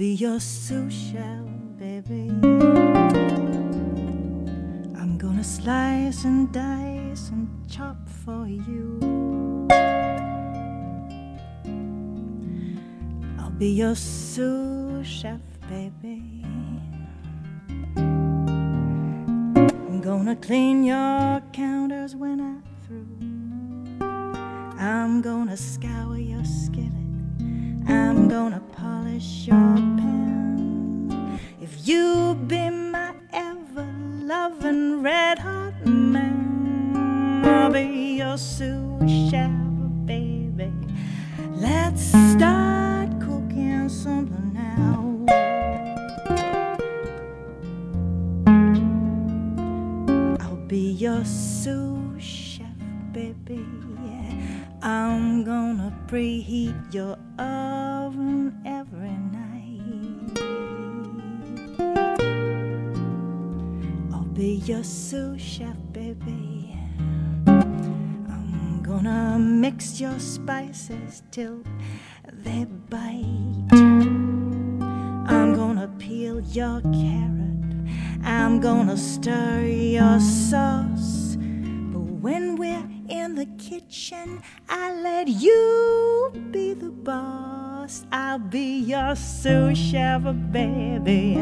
be your sous chef, baby. I'm gonna slice and dice and chop for you. I'll be your sous chef, baby. I'm gonna clean your counters when I'm through. I'm gonna scour your skillet. I'm gonna polish your man, I'll be your sous chef, baby. Let's start cooking something now. I'll be your sous chef, baby. I'm gonna preheat your oven every night. I'll be your sous chef, baby. Gonna mix your spices till they bite. I'm gonna peel your carrot. I'm gonna stir your sauce. But when we're in the kitchen, I let you be the boss. I'll be your sous chef, baby.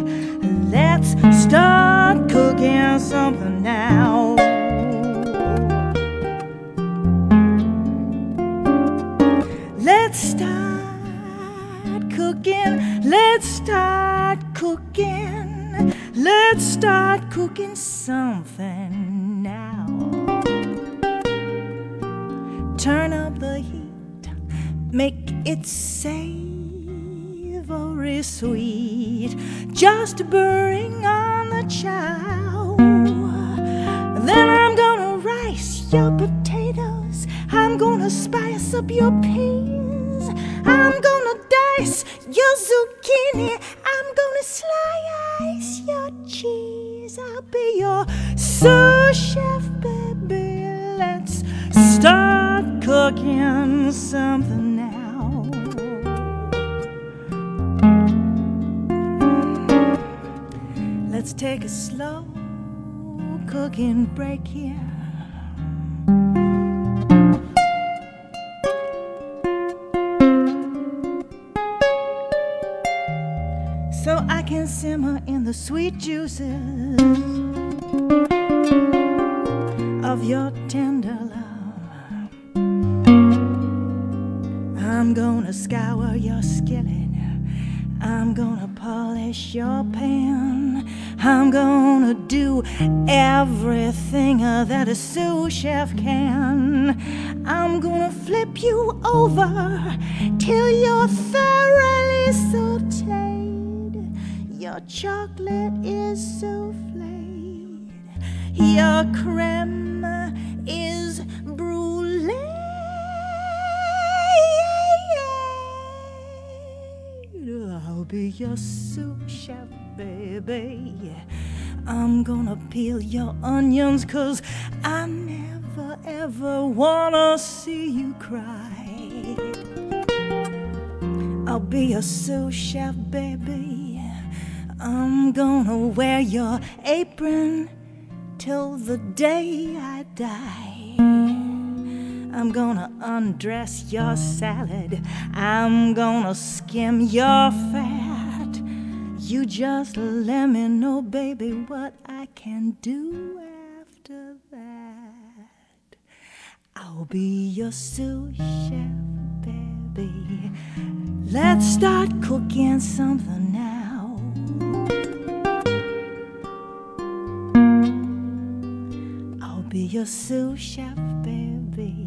Let's start cooking something cooking. Let's start cooking. Let's start cooking something now. Turn up the heat, make it savory sweet. Just bring on the chow. Then I'm gonna rice your potatoes. I'm gonna spice up your peas. Your zucchini. I'm gonna slice your cheese. I'll be your sous chef, baby. Let's start cooking something now. Let's take a slow cooking break here. So I can simmer in the sweet juices of your tender love. I'm gonna scour your skillet. I'm gonna polish your pan. I'm gonna do everything that a sous chef can. I'm gonna flip you over till you're thoroughly sauteed. Your chocolate is souffled. Your creme is brulee. I'll be your sous chef, baby. I'm gonna peel your onions, cause I never ever wanna see you cry. I'll be your sous chef, baby. I'm gonna wear your apron till the day I die. I'm gonna undress your salad. I'm gonna skim your fat. You just let me know, baby, what I can do after that. I'll be your sous chef, baby. Let's start cooking something now. Your sous chef, baby.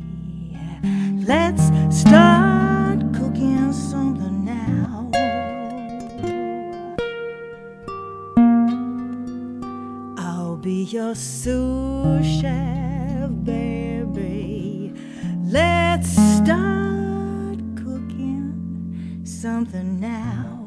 Let's start cooking something now. I'll be your sous chef, baby. Let's start cooking something now.